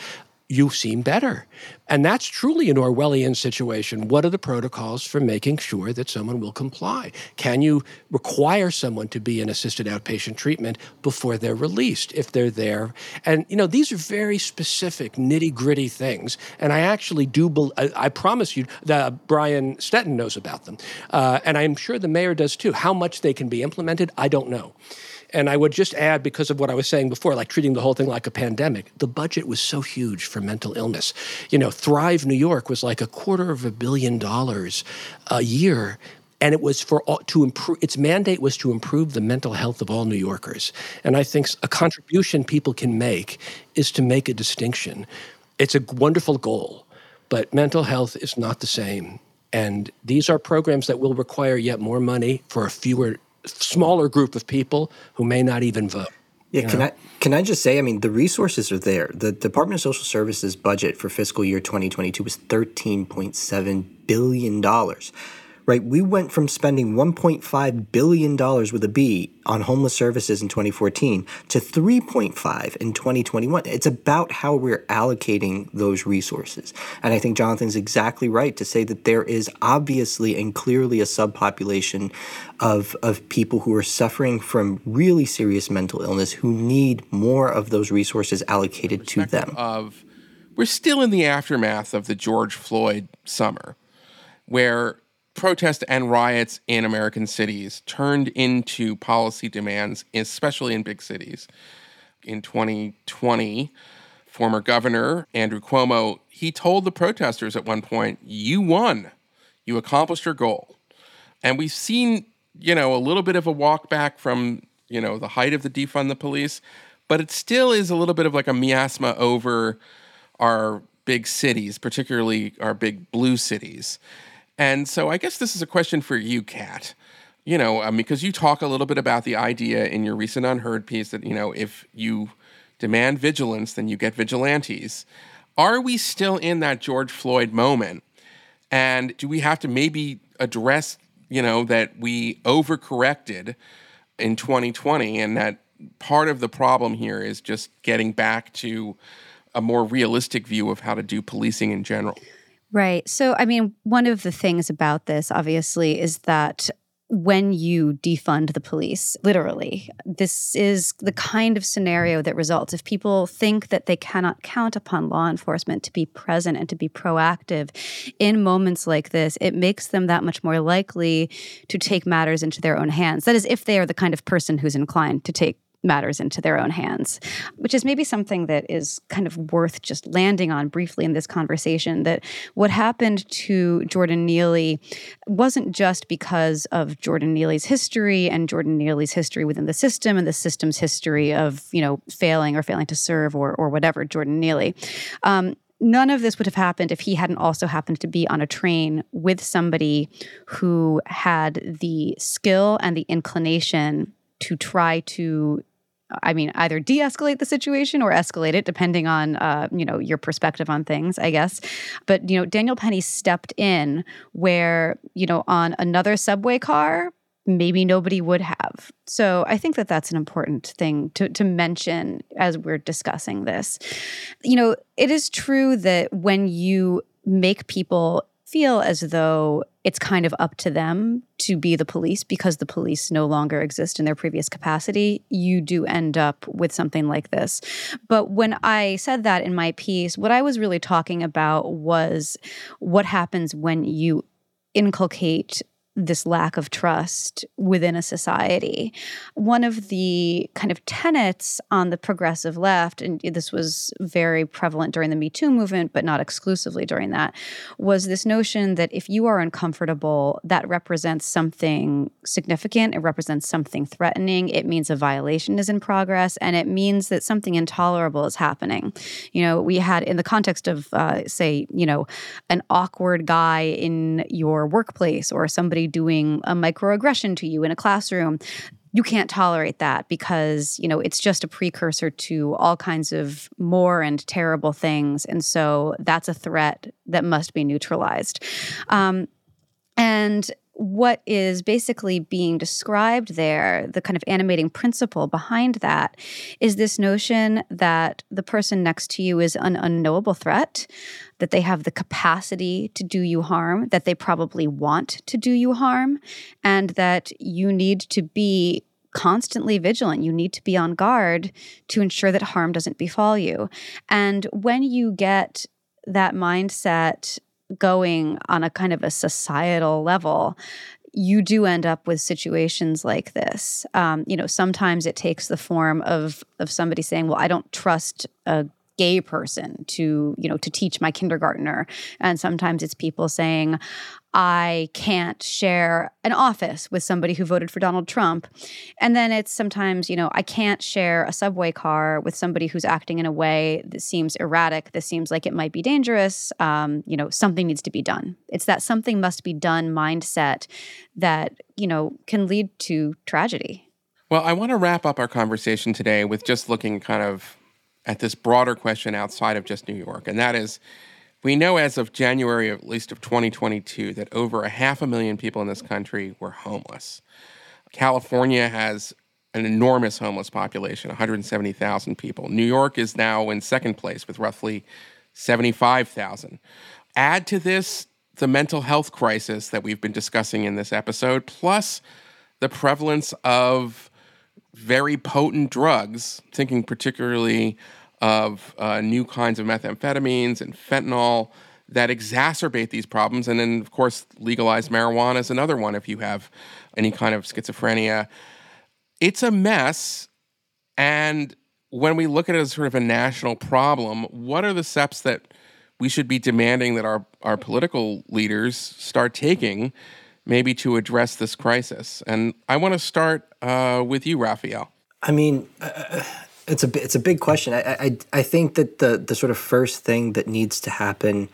you seem better. And that's truly an Orwellian situation. What are the protocols for making sure that someone will comply? Can you require someone to be in assisted outpatient treatment before they're released if they're there? And, you know, these are very specific, nitty gritty things. And I actually do, be- I, I, promise you, that Brian Stettin knows about them. Uh, and I'm sure the mayor does too. How much they can be implemented, I don't know. And I would just add, because of what I was saying before, like treating the whole thing like a pandemic, the budget was so huge for mental illness. You know, Thrive New York was like a quarter of a billion dollars a year and it was for all, to improve its mandate was to improve the mental health of all New Yorkers. And I think a contribution people can make is to make a distinction. It's a wonderful goal, but mental health is not the same. And these are programs that will require yet more money for a fewer smaller group of people who may not even vote. Yeah, can know? I can I just say? I mean, the resources are there. The Department of Social Services budget for fiscal year 2022 was 13.7 billion dollars right? We went from spending $1.5 billion with a B on homeless services in 2014 to 3.5 in 2021. It's about how we're allocating those resources. And I think Jonathan's exactly right to say that there is obviously and clearly a subpopulation of, of people who are suffering from really serious mental illness who need more of those resources allocated to them. Of we're still in the aftermath of the George Floyd summer where protests and riots in American cities turned into policy demands, especially in big cities. In 2020, former governor Andrew Cuomo, he told the protesters at one point, "You won. You accomplished your goal." And we've seen, you know, a little bit of a walk back from, you know, the height of the defund the police, but it still is a little bit of like a miasma over our big cities, particularly our big blue cities. And so I guess this is a question for you, Kat. You know, um, because you talk a little bit about the idea in your recent Unherd piece that, you know, if you demand vigilance, then you get vigilantes. Are we still in that George Floyd moment? And do we have to maybe address, you know, that we overcorrected in 2020 and that part of the problem here is just getting back to a more realistic view of how to do policing in general? Right. So, I mean, one of the things about this, obviously, is that when you defund the police, literally. This is the kind of scenario that results if people think that they cannot count upon law enforcement to be present and to be proactive in moments like this, it makes them that much more likely to take matters into their own hands. That is, if they are the kind of person who's inclined to take matters into their own hands, which is maybe something that is kind of worth just landing on briefly in this conversation. That what happened to Jordan Neely wasn't just because of Jordan Neely's history and Jordan Neely's history within the system and the system's history of, you know, failing or failing to serve or, or whatever, Jordan Neely. Um, none of this would have happened if he hadn't also happened to be on a train with somebody who had the skill and the inclination to try to I mean, either de-escalate the situation or escalate it, depending on uh, you know your perspective on things, I guess. But you know, Daniel Penny stepped in where you know on another subway car, maybe nobody would have. So I think that that's an important thing to to mention as we're discussing this. You know, it is true that when you make people feel as though it's kind of up to them to be the police because the police no longer exist in their previous capacity, you do end up with something like this. But when I said that in my piece, what I was really talking about was what happens when you inculcate this lack of trust within a society. One of the kind of tenets on the progressive left, and this was very prevalent during the Me Too movement, but not exclusively during that, was this notion that if you are uncomfortable, that represents something significant, it represents something threatening, it means a violation is in progress, and it means that something intolerable is happening. You know, we had in the context of, uh, say, you know, an awkward guy in your workplace or somebody doing a microaggression to you in a classroom you can't tolerate that because you know it's just a precursor to all kinds of more and terrible things. And so that's a threat that must be neutralized. Um, and what is basically being described there, the kind of animating principle behind that, is this notion that the person next to you is an unknowable threat, that they have the capacity to do you harm, that they probably want to do you harm, and that you need to be constantly vigilant. You need to be on guard to ensure that harm doesn't befall you. And when you get that mindset going on a kind of a societal level, you do end up with situations like this. Um, you know, sometimes it takes the form of of somebody saying, "Well, I don't trust a gay person to you know to teach my kindergartner. And sometimes it's people saying i can't share an office with somebody who voted for donald trump. And then it's sometimes you know i can't share a subway car with somebody who's acting in a way that seems erratic that seems like it might be dangerous um, you know something needs to be done. It's that something must be done mindset that you know can lead to tragedy. Well i want to wrap up our conversation today with just looking kind of at this broader question outside of just New York, and that is we know as of January, at least of 2022, that over a half a million people in this country were homeless. California has an enormous homeless population 170,000 people. New York is now in second place with roughly 75,000. Add to this the mental health crisis that we've been discussing in this episode, plus the prevalence of very potent drugs, thinking particularly of uh, new kinds of methamphetamines and fentanyl that exacerbate these problems. And then, of course, legalized marijuana is another one if you have any kind of schizophrenia. It's a mess. And when we look at it as sort of a national problem, what are the steps that we should be demanding that our, our political leaders start taking maybe to address this crisis? And I want to start uh, with you, Rafael. I mean, uh, it's a it's a big question. I, I I think that the the sort of first thing that needs to happen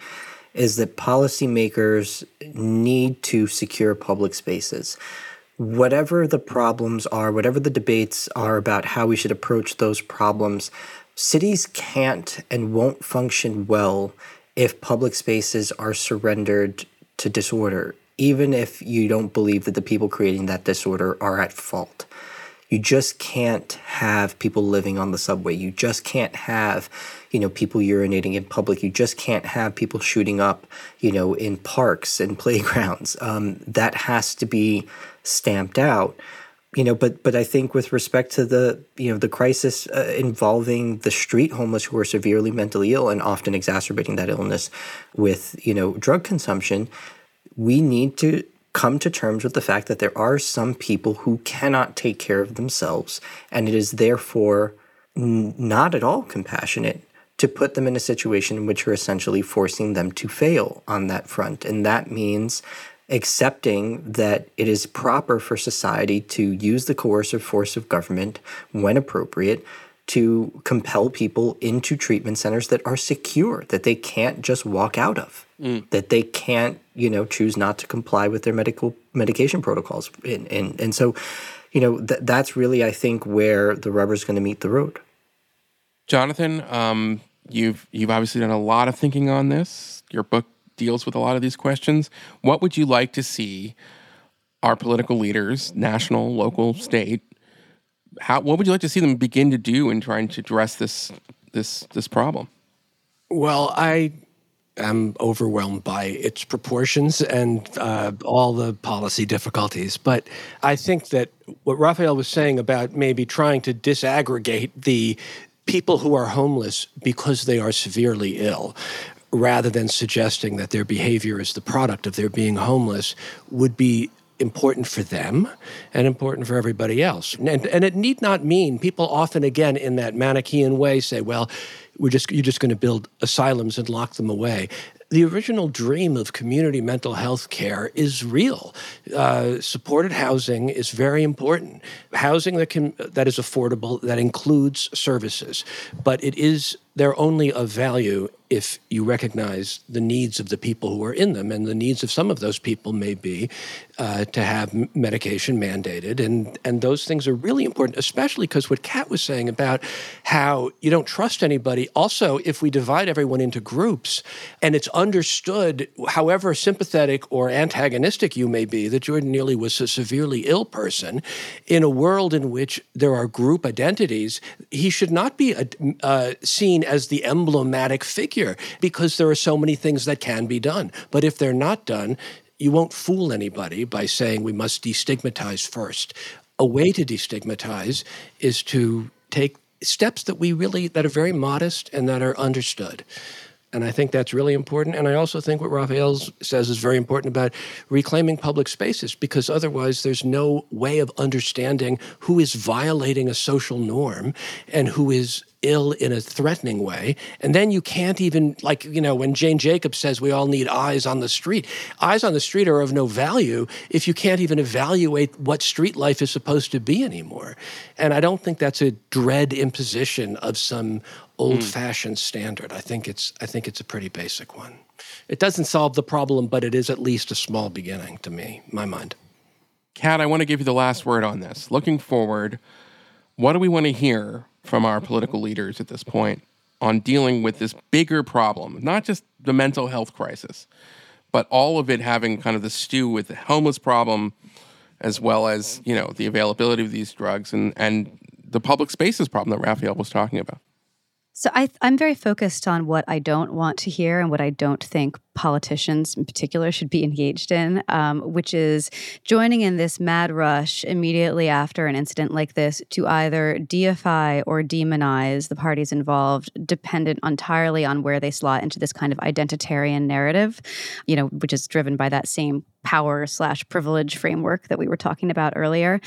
is that policymakers need to secure public spaces. Whatever the problems are, whatever the debates are about how we should approach those problems, cities can't and won't function well if public spaces are surrendered to disorder even if you don't believe that the people creating that disorder are at fault. You just can't have people living on the subway. You just can't have, you know, people urinating in public. You just can't have people shooting up, you know, in parks and playgrounds. Um, that has to be stamped out you know but but i think with respect to the you know the crisis uh, involving the street homeless who are severely mentally ill and often exacerbating that illness with you know drug consumption we need to come to terms with the fact that there are some people who cannot take care of themselves, and it is therefore n- not at all compassionate to put them in a situation in which you're essentially forcing them to fail on that front. And that means accepting that it is proper for society to use the coercive force of government when appropriate to compel people into treatment centers that are secure, that they can't just walk out of, mm. that they can't, you know, choose not to comply with their medical medication protocols. And, and, and so, you know, th- that's really, I think, where the rubber's going to meet the road. Jonathan, um, you've you've obviously done a lot of thinking on this. Your book deals with a lot of these questions. What would you like to see our political leaders, national, local, state, how what would you like to see them begin to do in trying to address this this this problem? Well, I am overwhelmed by its proportions and uh, all the policy difficulties. But I think that what Rafael was saying about maybe trying to disaggregate the people who are homeless because they are severely ill rather than suggesting that their behavior is the product of their being homeless would be important for them and important for everybody else. And, and it need not mean people often, again, in that Manichaean way, say, well, we're just, you're just going to build asylums and lock them away the original dream of community mental health care is real. Uh, supported housing is very important. Housing that can that is affordable that includes services, but it is they're only of value if you recognize the needs of the people who are in them. And the needs of some of those people may be uh, to have medication mandated. And, and those things are really important, especially because what Kat was saying about how you don't trust anybody. Also, if we divide everyone into groups and it's understood, however sympathetic or antagonistic you may be, that Jordan Neely was a severely ill person, in a world in which there are group identities, he should not be uh, seen as the emblematic figure because there are so many things that can be done. But if they're not done, you won't fool anybody by saying we must destigmatize first. A way to destigmatize is to take steps that we really that are very modest and that are understood. And I think that's really important. And I also think what Rafael says is very important about reclaiming public spaces, because otherwise there's no way of understanding who is violating a social norm and who is ill in a threatening way. And then you can't even, like, you know, when Jane Jacobs says we all need eyes on the street, eyes on the street are of no value if you can't even evaluate what street life is supposed to be anymore. And I don't think that's a dread imposition of some old-fashioned mm. standard. I think it's I think it's a pretty basic one. It doesn't solve the problem, but it is at least a small beginning to me, my mind. Kat, I want to give you the last word on this. Looking forward, what do we want to hear from our political leaders at this point on dealing with this bigger problem, not just the mental health crisis, but all of it having kind of the stew with the homeless problem, as well as you know the availability of these drugs and and the public spaces problem that Rafael was talking about. So I, am very focused on what I don't want to hear and what I don't think politicians in particular should be engaged in, um, which is joining in this mad rush immediately after an incident like this to either deify or demonize the parties involved, dependent entirely on where they slot into this kind of identitarian narrative, you know, which is driven by that same power slash privilege framework that we were talking about earlier.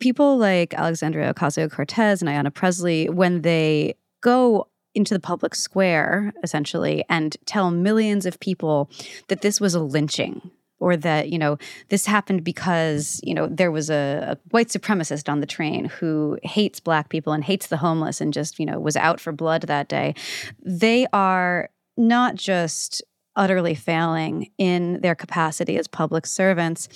People like Alexandria Ocasio Cortez and Ayanna Pressley, when they go into the public square, essentially, and tell millions of people that this was a lynching or that you know this happened because you know there was a, a, white supremacist on the train who hates black people and hates the homeless and just you know was out for blood that day. They are not just utterly failing in their capacity as public servants,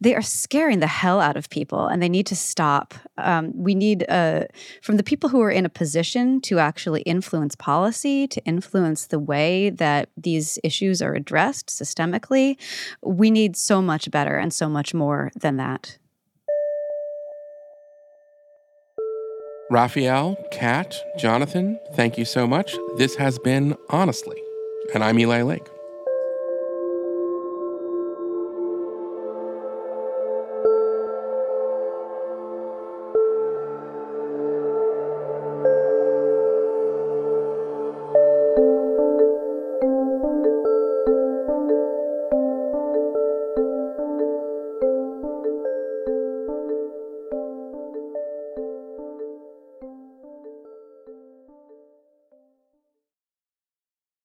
they are scaring the hell out of people and they need to stop. Um, we need, uh, from the people who are in a position to actually influence policy, to influence the way that these issues are addressed systemically, we need so much better and so much more than that. Rafael, Kat, Jonathan, thank you so much. This has been Honestly, and I'm Eli Lake.